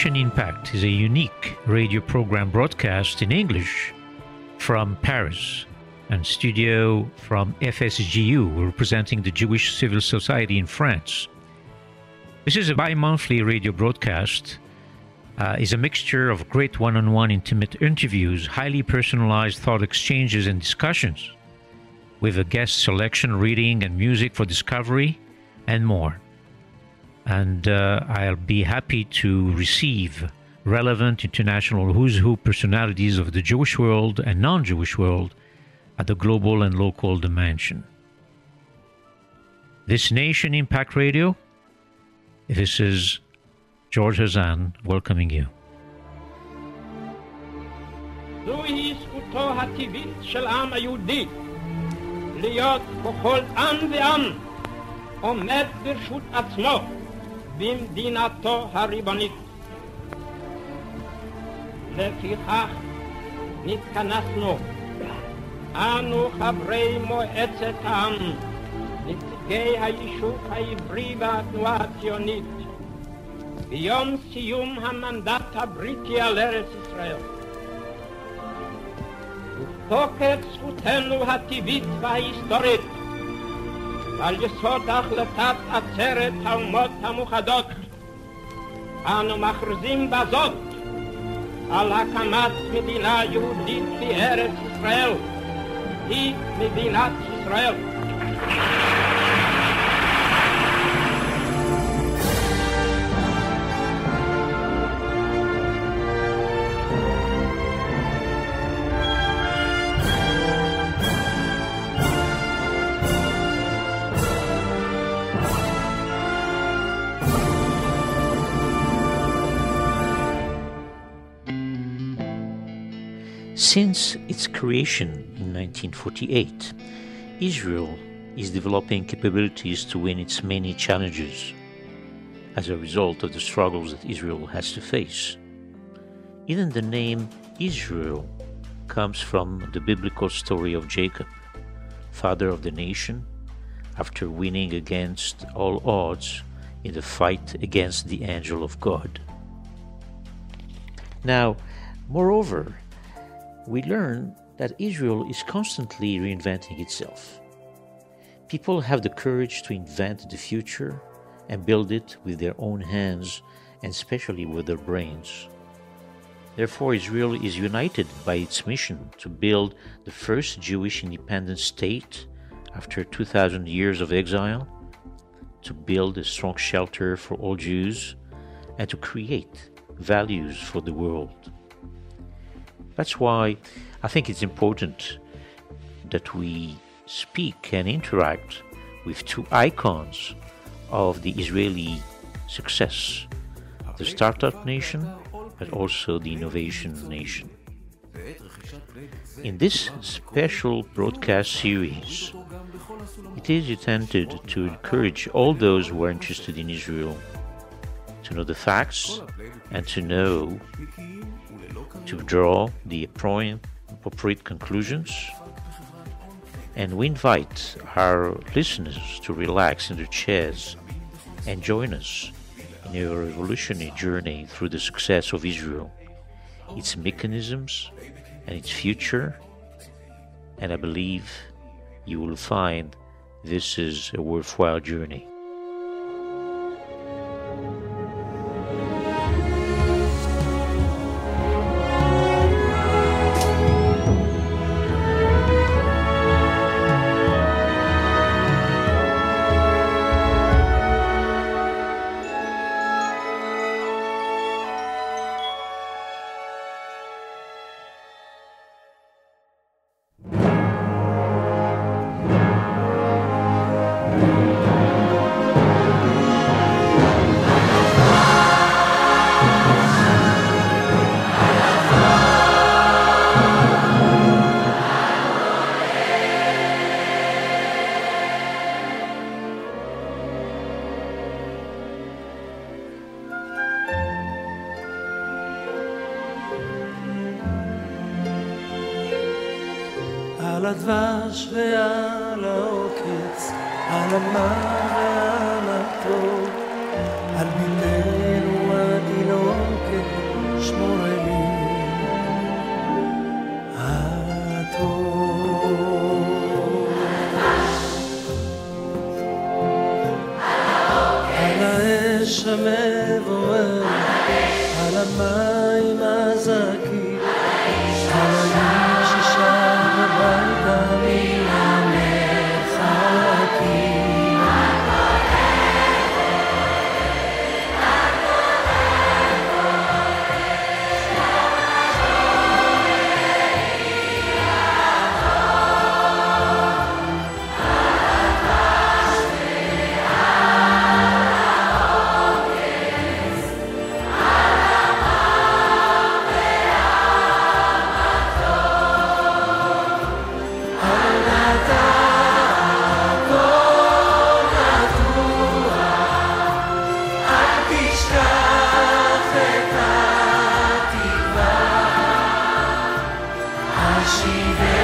Nation Impact is a unique radio program broadcast in English from Paris and studio from FSJU, representing the Jewish Civil Society in France. This is a bi monthly radio broadcast. Uh, is a mixture of great one-on-one intimate interviews, highly personalized thought exchanges and discussions, with a guest selection, reading, and music for discovery, and more And uh, I'll be happy to receive relevant international who's who personalities of the Jewish world and non-Jewish world at the global and local dimension. This Nation Impact Radio, this is George Hazan welcoming you. זוהי זכותו הטבעית של העם היהודי להיות ככל עם ועם עומד ברשות עצמו במדינתו הריבונית. לפיכך נתכנסנו אנו חברי מועצת העם, נציגי היישוב העברי והתנועה הציונית, ביום סיום המנדט הבריטי על ארץ ישראל. ותוקף זכותנו הטבעית וההיסטורית על יסוד החלטת עצרת האומות המאוחדות, אנו מכריזים בזאת על הקמת מדינה יהודית בארץ ישראל, היא מדינת ישראל. Since its creation in 1948, Israel is developing capabilities to win its many challenges as a result of the struggles that Israel has to face. Even the name Israel comes from the biblical story of Jacob, father of the nation, after winning against all odds in the fight against the angel of God. Now, moreover, we learn that Israel is constantly reinventing itself. People have the courage to invent the future and build it with their own hands and especially with their brains. Therefore, Israel is united by its mission to build the first Jewish independent state after 2,000 years of exile, to build a strong shelter for all Jews, and to create values for the world. That's why I think it's important that we speak and interact with two icons of the Israeli success the startup nation, but also the innovation nation. In this special broadcast series, it is intended to encourage all those who are interested in Israel to know the facts and to know to draw the appropriate conclusions. And we invite our listeners to relax in their chairs and join us in a revolutionary journey through the success of Israel, its mechanisms, and its future. And I believe you will find this is a worthwhile journey. te ver.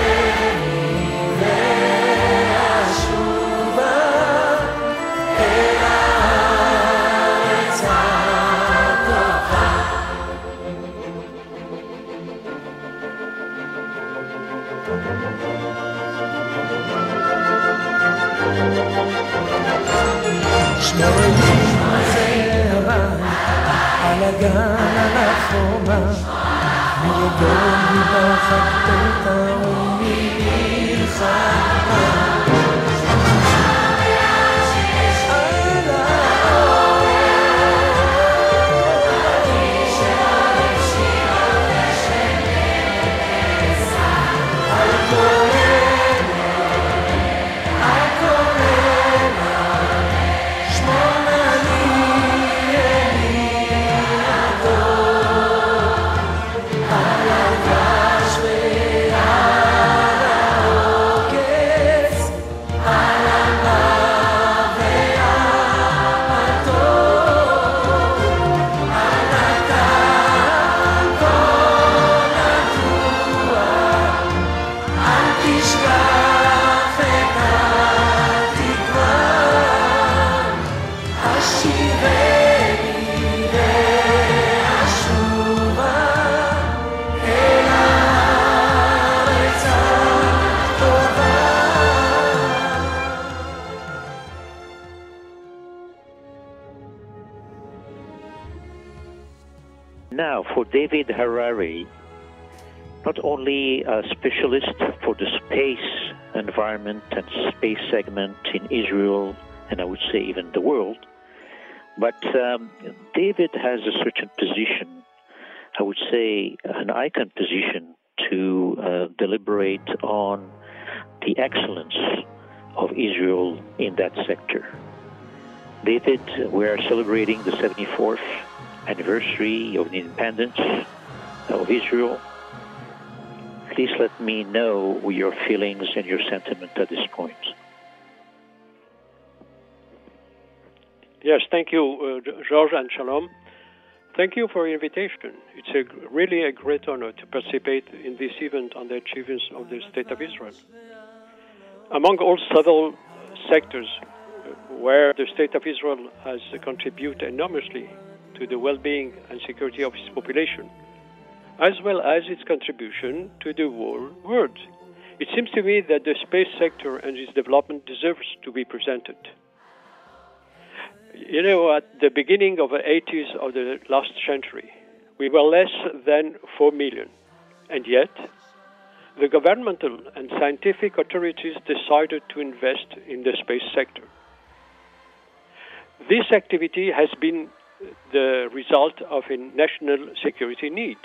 Don't be perfect, don't be perfect. David Harari, not only a specialist for the space environment and space segment in Israel, and I would say even the world, but um, David has a certain position, I would say an icon position, to uh, deliberate on the excellence of Israel in that sector. David, we are celebrating the 74th anniversary of the independence of Israel. Please let me know your feelings and your sentiment at this point. Yes, thank you, uh, George and Shalom. Thank you for your invitation. It's a, really a great honor to participate in this event on the achievements of the State of Israel. Among all several sectors uh, where the State of Israel has contributed enormously to the well being and security of its population, as well as its contribution to the whole world. It seems to me that the space sector and its development deserves to be presented. You know, at the beginning of the 80s of the last century, we were less than 4 million, and yet the governmental and scientific authorities decided to invest in the space sector. This activity has been the result of a national security need.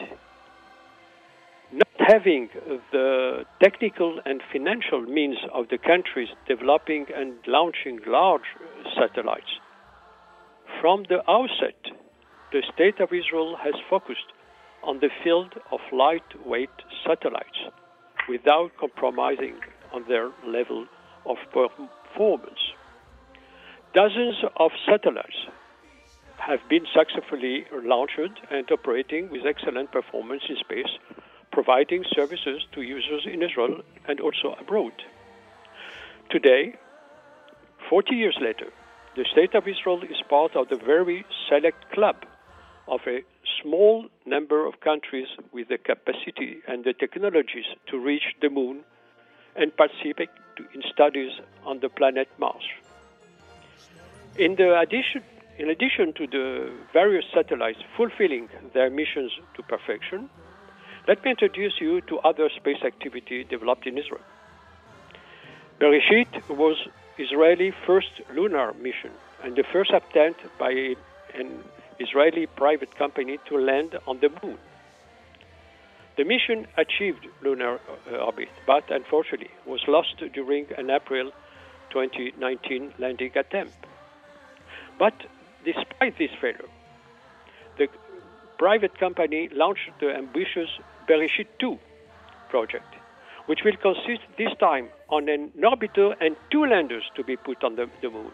Not having the technical and financial means of the countries developing and launching large satellites. From the outset, the State of Israel has focused on the field of lightweight satellites without compromising on their level of performance. Dozens of satellites have been successfully launched and operating with excellent performance in space, providing services to users in Israel and also abroad. Today, 40 years later, the State of Israel is part of the very select club of a small number of countries with the capacity and the technologies to reach the moon and participate in studies on the planet Mars. In, the addition, in addition to the various satellites fulfilling their missions to perfection, let me introduce you to other space activity developed in Israel. Beresheet was Israeli first lunar mission and the first attempt by an Israeli private company to land on the moon. The mission achieved lunar uh, orbit, but unfortunately was lost during an April 2019 landing attempt. But despite this failure, the private company launched the ambitious Beresheet 2 project, which will consist this time on an orbiter and two landers to be put on the, the moon.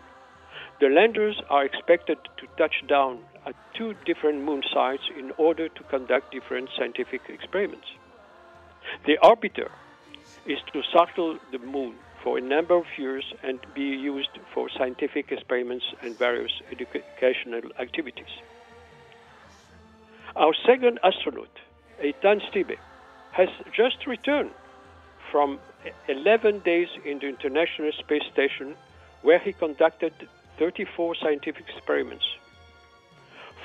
The landers are expected to touch down at two different moon sites in order to conduct different scientific experiments. The orbiter is to circle the moon for a number of years and be used for scientific experiments and various educational activities. Our second astronaut, Eitan Stibbe, has just returned from 11 days in the International Space Station where he conducted 34 scientific experiments.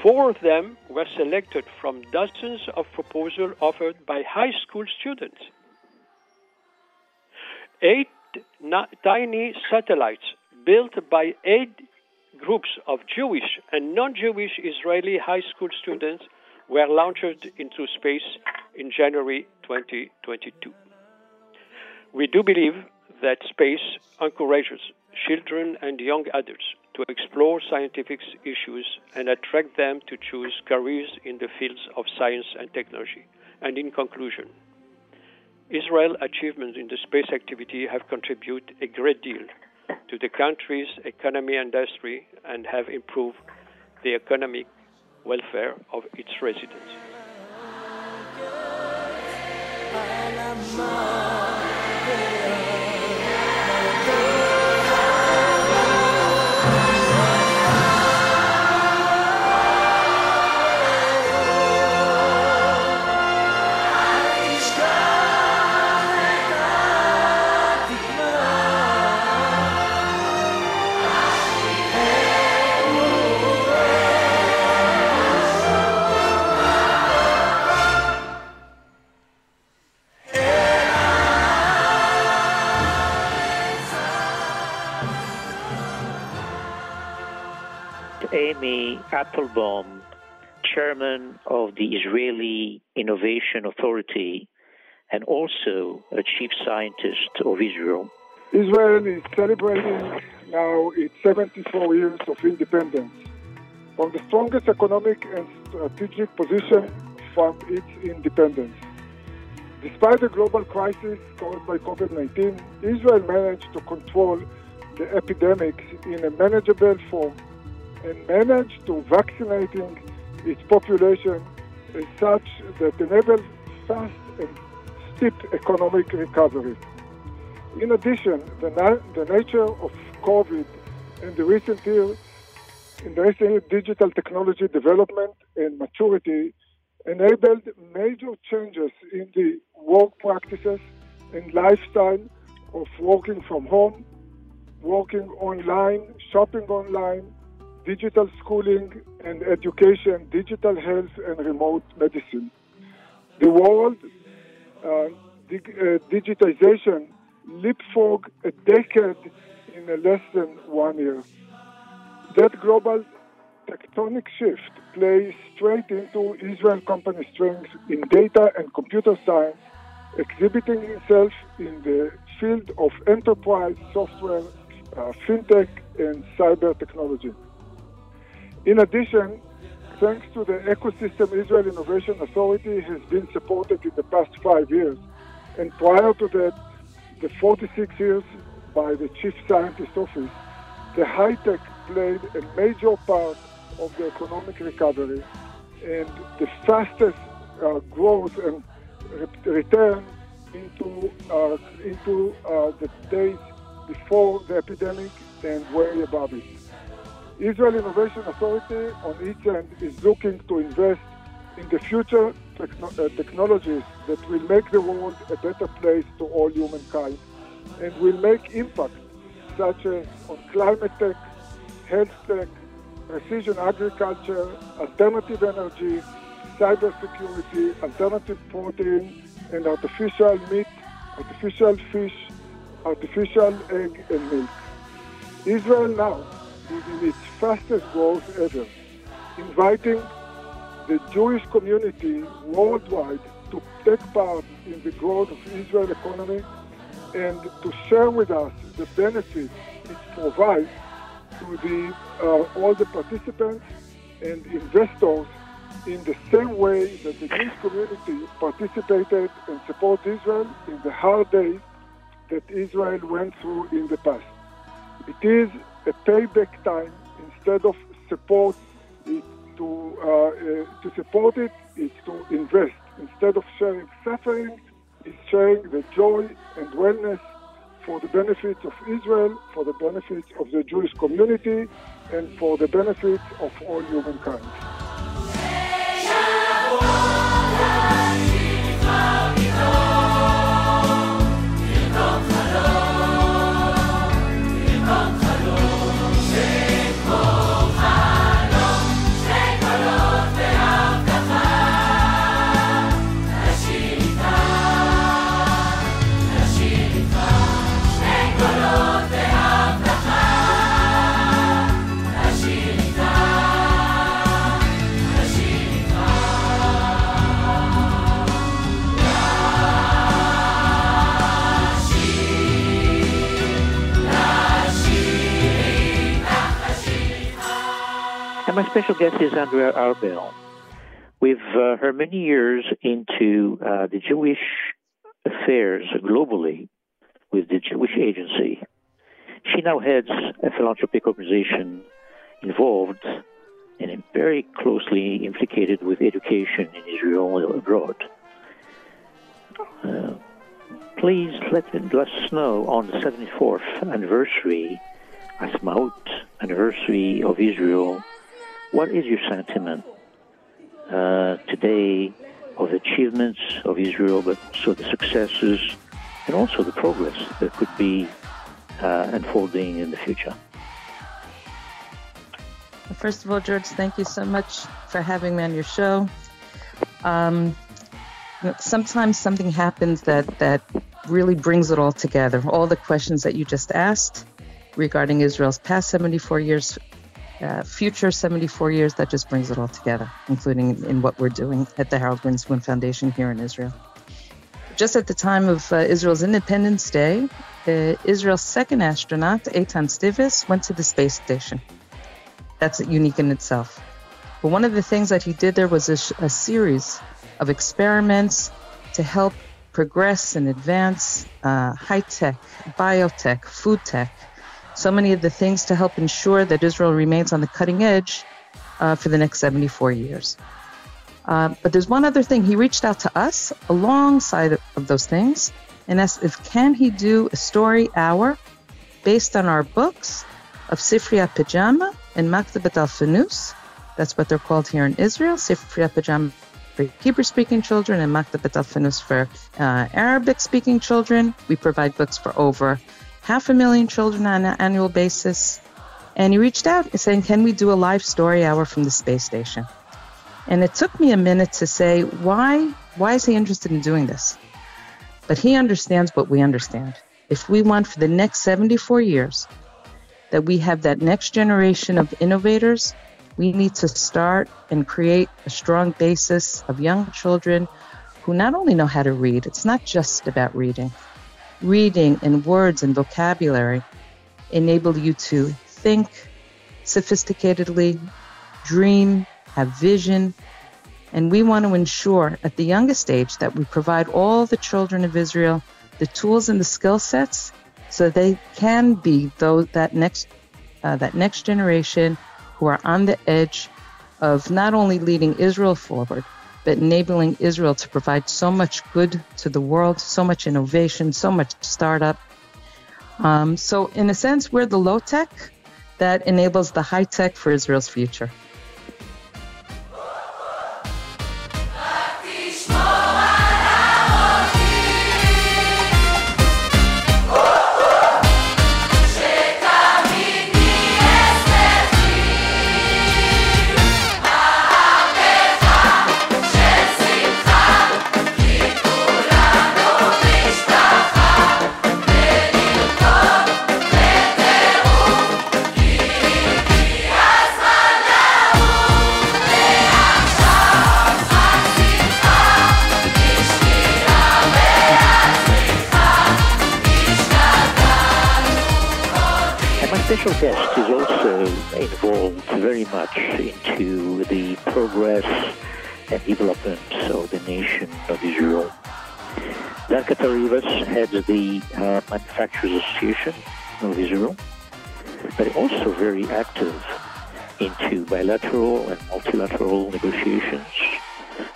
Four of them were selected from dozens of proposals offered by high school students. Eight tiny satellites built by eight groups of Jewish and non Jewish Israeli high school students were launched into space in January 2022. We do believe that space encourages children and young adults to explore scientific issues and attract them to choose careers in the fields of science and technology. And in conclusion, Israel's achievements in the space activity have contributed a great deal to the country's economy and industry and have improved the economic welfare of its residents. Appelbaum, chairman of the Israeli Innovation Authority and also a chief scientist of Israel. Israel is celebrating now its 74 years of independence from the strongest economic and strategic position from its independence. Despite the global crisis caused by COVID 19, Israel managed to control the epidemic in a manageable form and managed to vaccinating its population as such that enables fast and steep economic recovery. In addition, the, na- the nature of COVID in the recent year, in the recent year, digital technology development and maturity enabled major changes in the work practices and lifestyle of working from home, working online, shopping online, digital schooling and education, digital health, and remote medicine. The world uh, dig- uh, digitization leapfrog a decade in a less than one year. That global tectonic shift plays straight into Israel company strengths in data and computer science, exhibiting itself in the field of enterprise software, uh, fintech, and cyber technology. In addition, thanks to the ecosystem Israel Innovation Authority has been supported in the past five years, and prior to that, the 46 years by the Chief Scientist Office, the high tech played a major part of the economic recovery and the fastest uh, growth and re- return into uh, into uh, the days before the epidemic and way above it. Israel Innovation Authority, on its end, is looking to invest in the future uh, technologies that will make the world a better place to all humankind and will make impact such as on climate tech, health tech, precision agriculture, alternative energy, cybersecurity, alternative protein, and artificial meat, artificial fish, artificial egg and milk. Israel now in its fastest growth ever, inviting the Jewish community worldwide to take part in the growth of Israel economy and to share with us the benefits it provides to the, uh, all the participants and investors in the same way that the Jewish community participated and supported Israel in the hard days that Israel went through in the past. It is a payback time instead of support it to, uh, uh, to support it's to invest. Instead of sharing suffering, is sharing the joy and wellness for the benefit of Israel, for the benefit of the Jewish community, and for the benefit of all humankind. And my special guest is Andrea Arbel. With uh, her many years into uh, the Jewish affairs globally with the Jewish Agency, she now heads a philanthropic organization involved and very closely implicated with education in Israel and abroad. Uh, please let, let us know on the 74th anniversary, Atzmaut anniversary of Israel, what is your sentiment uh, today of the achievements of Israel, but also the successes and also the progress that could be uh, unfolding in the future? First of all, George, thank you so much for having me on your show. Um, sometimes something happens that that really brings it all together. All the questions that you just asked regarding Israel's past 74 years uh, future 74 years, that just brings it all together, including in what we're doing at the Harold Grinspoon Foundation here in Israel. Just at the time of uh, Israel's Independence Day, uh, Israel's second astronaut, Eitan Stivis, went to the space station. That's unique in itself. But one of the things that he did there was a, sh- a series of experiments to help progress and advance uh, high tech, biotech, food tech, so many of the things to help ensure that Israel remains on the cutting edge uh, for the next 74 years. Uh, but there's one other thing. He reached out to us alongside of those things and asked if can he do a story hour based on our books of Sifriat Pajama and Maktabat al Fanus. That's what they're called here in Israel. Sifriat Pajama for Hebrew-speaking children and Maktabat al Fanus for uh, Arabic-speaking children. We provide books for over half a million children on an annual basis. And he reached out and saying, Can we do a live story hour from the space station? And it took me a minute to say, Why, why is he interested in doing this? But he understands what we understand. If we want for the next 74 years that we have that next generation of innovators, we need to start and create a strong basis of young children who not only know how to read, it's not just about reading, reading and words and vocabulary enable you to think sophisticatedly, dream, have vision. And we want to ensure at the youngest age that we provide all the children of Israel the tools and the skill sets so they can be those that next uh, that next generation who are on the edge of not only leading Israel forward, but enabling Israel to provide so much good to the world, so much innovation, so much startup. Um, so, in a sense, we're the low tech that enables the high tech for Israel's future. Manufacturers Association of Israel, but also very active into bilateral and multilateral negotiations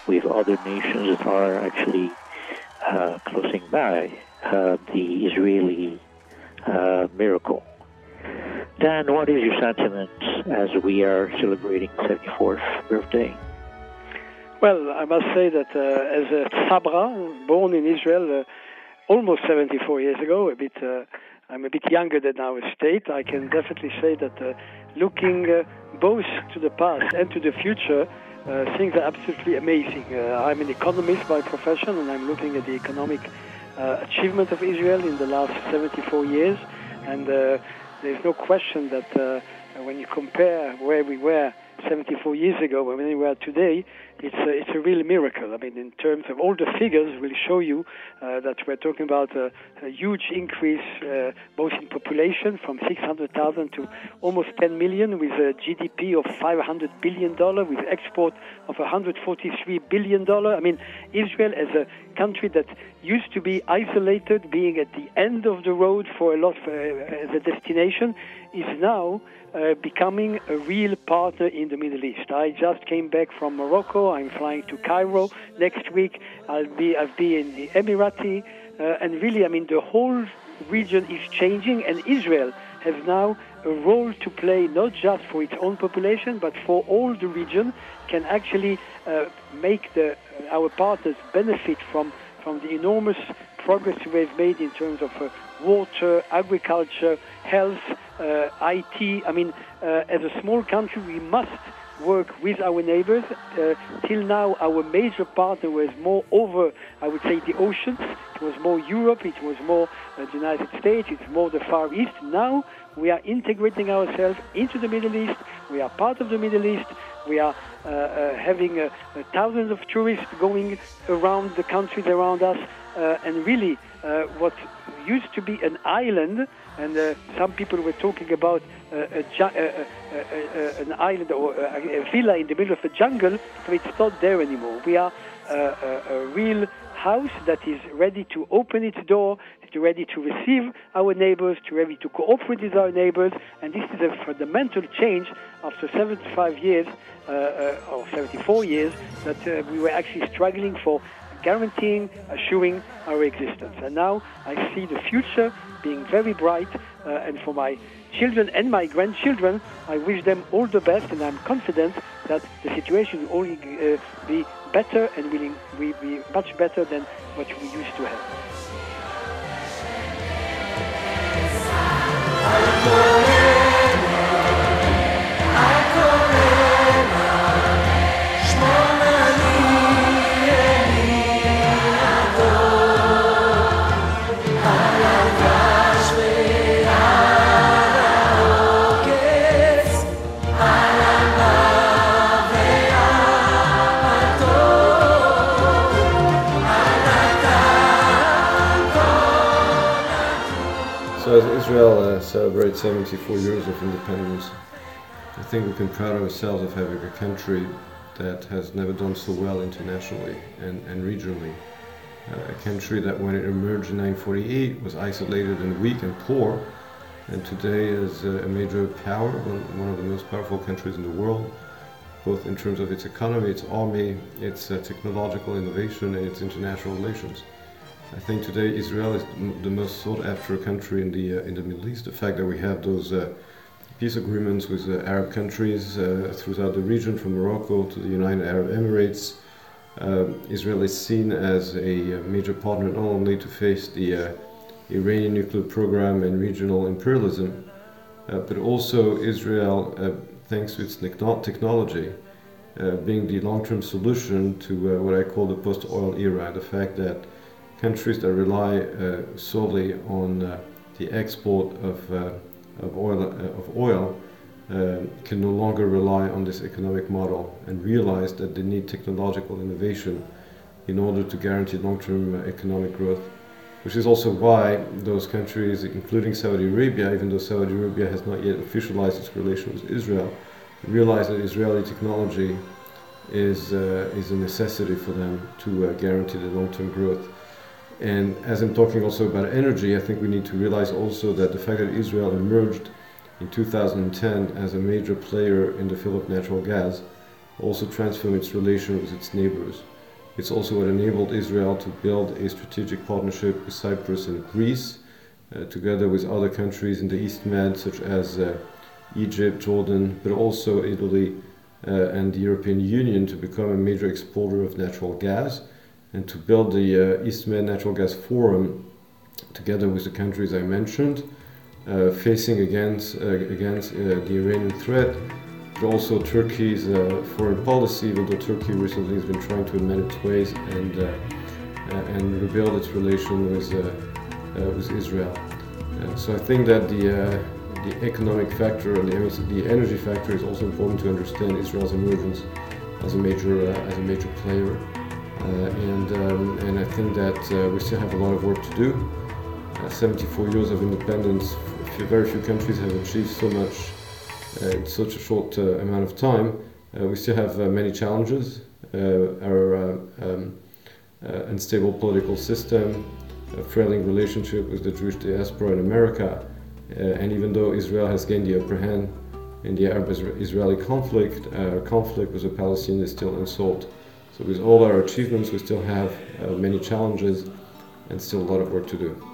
with other nations that are actually uh, closing by uh, the Israeli uh, miracle. Dan, what is your sentiment as we are celebrating 74th birthday? Well, I must say that uh, as a Sabra, born in Israel uh, almost 74 years ago, a bit, uh, I'm a bit younger than our state. I can definitely say that uh, looking uh, both to the past and to the future, uh, things are absolutely amazing. I'm an economist by profession, and I'm looking at the economic achievement of Israel in the last 74 years, and there's no question that uh, when you compare where we were 74 years ago where we are today, it's a, it's a real miracle. I mean, in terms of all the figures, will show you uh, that we're talking about a, a huge increase uh, both in population from 600,000 to almost 10 million, with a GDP of 500 billion dollar, with export of 143 billion dollar. I mean, Israel as a country that used to be isolated, being at the end of the road for a lot uh, as destination, is now uh, becoming a real partner in the Middle East. I just came back from Morocco. I'm flying to Cairo next week. I'll be I'll be in the Emirati, uh, and really, I mean, the whole region is changing, and Israel has now a role to play not just for its own population, but for all the region. Can actually uh, make the our partners benefit from from the enormous progress we've made in terms of uh, water, agriculture, health, uh, IT. I mean, uh, as a small country, we must work with our neighbors. Uh, till now, our major partner was more over, I would say, the oceans. It was more Europe, it was more uh, the United States, it's more the Far East. Now we are integrating ourselves into the Middle East. We are part of the Middle East. We are uh, uh, having thousands of tourists going around the countries around us. and really, what used to be an island and uh, some people were talking about uh, a, a, an island or a, villa in the middle of a jungle, so it's not there anymore. We are a real house that is ready to open its door, ready to receive our neighbors, to ready to cooperate with our neighbors, and this is a fundamental change after 75 years uh, uh, or 74 years that uh, we were actually struggling for guaranteeing, assuring our existence. And now I see the future being very bright, uh, and for my children and my grandchildren, I wish them all the best, and I'm confident that the situation will only uh, be better and will be much better than what we used to have. Israel uh, celebrates 74 years of independence, I think we can proud ourselves of having a country that has never done so well internationally and, and regionally. Uh, a country that when it emerged in 1948 was isolated and weak and poor, and today is a major power, one, of the most powerful countries in the world, both in terms of its economy, its army, its uh, technological innovation, and its international relations. I think today Israel is the most sought after country in the uh, in the Middle East. The fact that we have those uh, peace agreements with uh, Arab countries uh, throughout the region, from Morocco to the United Arab Emirates, uh, Israel is seen as a uh, major partner not only to face the Iranian nuclear program and regional imperialism, but also Israel, thanks to its technology, being the long-term solution to what I call the post-oil era. The fact that countries that rely uh, solely on uh, the export of, uh, of oil, of oil can no longer rely on this economic model and realize that they need technological innovation in order to guarantee long-term economic growth. which is also why those countries, including Saudi Arabia, even though Saudi Arabia has not yet officialized its relation with Israel, realize that Israeli technology is, uh, is a necessity for them to uh, guarantee the long term growth. And as I'm talking also about energy, I think we need to realize also that the fact that Israel emerged in 2010 as a major player in the field of natural gas also transformed its relation with its neighbors. It's also what enabled Israel to build a strategic partnership with Cyprus and Greece, uh, together with other countries in the East Med, such as uh, Egypt, Jordan, but also Italy uh, and the European Union, to become a major exporter of natural gas and to build the uh, East Med Natural Gas Forum together with the countries I mentioned, uh, facing against, uh, against the Iranian threat but also Turkey's uh, foreign policy, even though Turkey recently has been trying to amend its ways and uh, uh and rebuild its relation with uh, uh, with Israel. so I think that the the economic factor and the, the energy factor is also important to understand Israel's emergence as a major as a major player. And um, and I think that we still have a lot of work to do. 74 years of independence, very few countries have achieved so much uh, in such a short uh, amount of time. Uh, we still have many challenges. our um, unstable political system, a frailing relationship with the Jewish diaspora in America, and even though Israel has gained the upper hand in the Arab-Israeli conflict, our conflict with the Palestinians is still unsolved. So with all our achievements, we still have uh, many challenges and still a lot of work to do.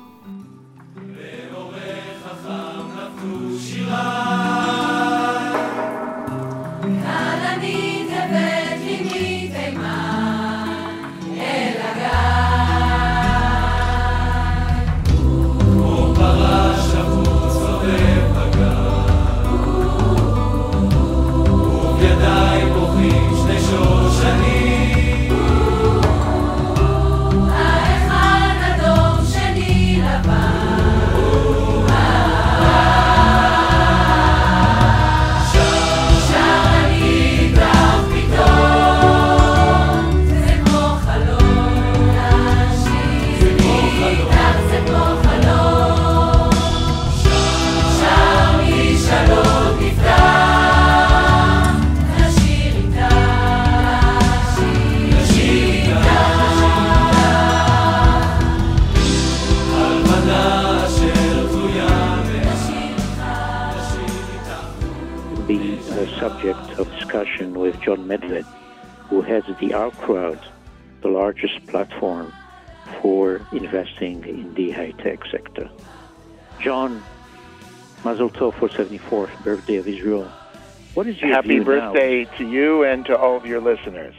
Birthday of Israel. What is your happy birthday now? to you and to all of your listeners?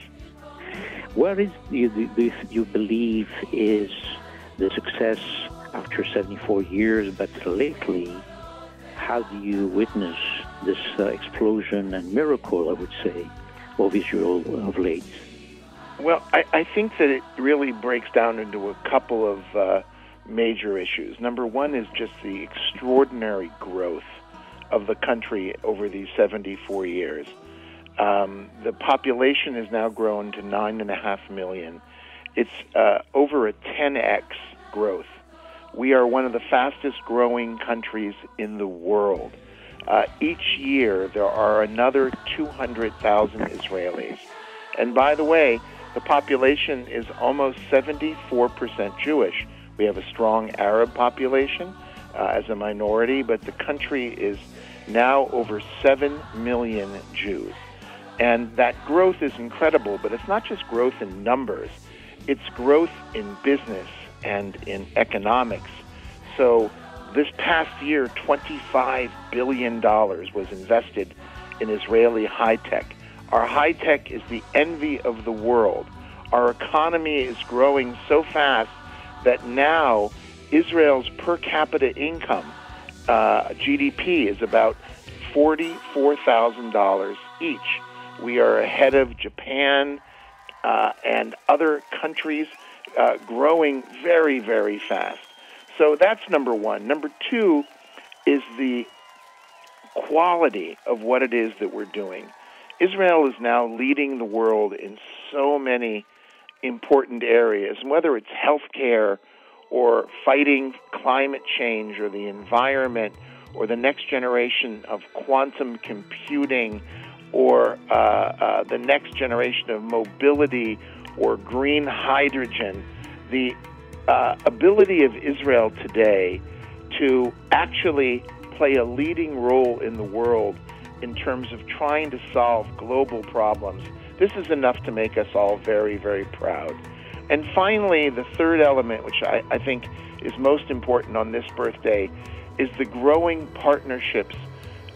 What is you, do you believe is the success after 74 years, but lately, how do you witness this uh, explosion and miracle, I would say, of Israel of late? Well, I, I think that it really breaks down into a couple of uh, major issues. Number one is just the extraordinary growth of the country over these 74 years. Um, the population has now grown to 9.5 million. It's uh, over a 10x growth. We are one of the fastest growing countries in the world. Uh, each year, there are another 200,000 Israelis. And by the way, the population is almost 74% Jewish. We have a strong Arab population uh, as a minority, but the country is now over 7 million Jews. And that growth is incredible, but it's not just growth in numbers, it's growth in business and in economics. So this past year, $25 billion was invested in Israeli high tech. Our high tech is the envy of the world. Our economy is growing so fast that now Israel's per capita income, uh, GDP, is about $44,000 each. We are ahead of Japan uh, and other countries uh, growing very, very fast. So that's number one. Number two is the quality of what it is that we're doing. Israel is now leading the world in so many important areas, and whether it's healthcare or fighting climate change or the environment or the next generation of quantum computing or uh, uh, the next generation of mobility or green hydrogen, the uh, ability of Israel today to actually play a leading role in the world in terms of trying to solve global problems, this is enough to make us all very, very proud. And finally, the third element, which I, I think is most important on this birthday, is the growing partnerships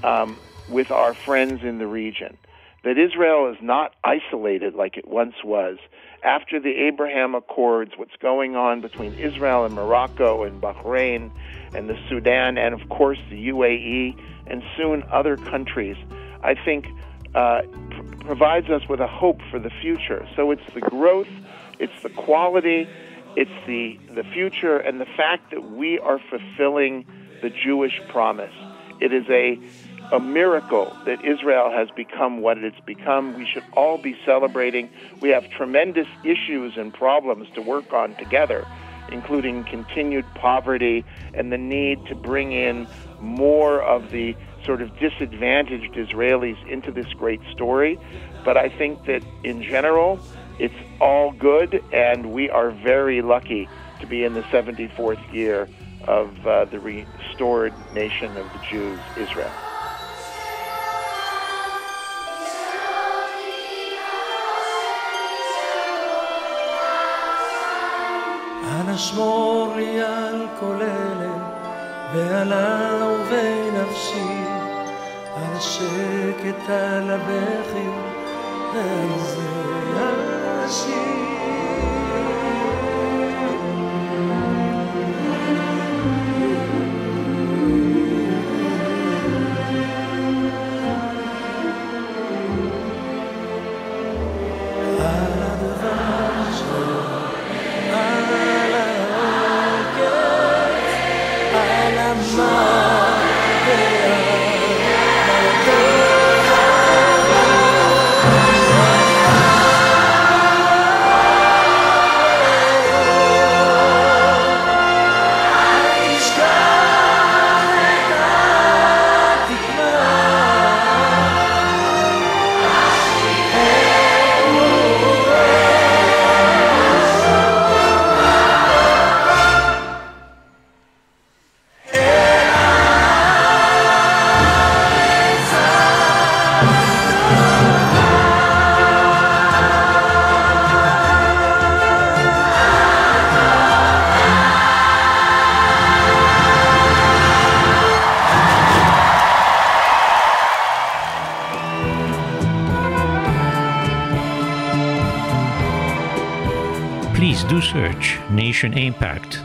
um, with our friends in the region. That Israel is not isolated like it once was. After the Abraham Accords, what's going on between Israel and Morocco and Bahrain and the Sudan and, of course, the UAE and soon other countries, I think uh, pr- provides us with a hope for the future. So it's the growth, it's the quality, it's the, the future, and the fact that we are fulfilling the Jewish promise. It is a, a miracle that Israel has become what it's become. We should all be celebrating. We have tremendous issues and problems to work on together, including continued poverty and the need to bring in more of the sort of disadvantaged Israelis into this great story. But I think that in general, it's all good, and we are very lucky to be in the 74th year of uh, the restored nation of the Jews, Israel. אנא שמור לי על כל אלה ועל אהובי נפשי, על השקט, על הבכי ועל זה worship.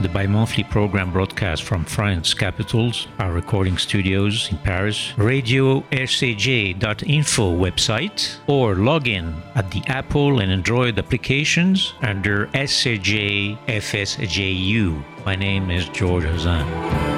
The bi monthly program broadcast from France capitals, our recording studios in Paris, radio rcj.info website, or log in at the Apple and Android applications under SCJ FSJU. My name is George Hazan.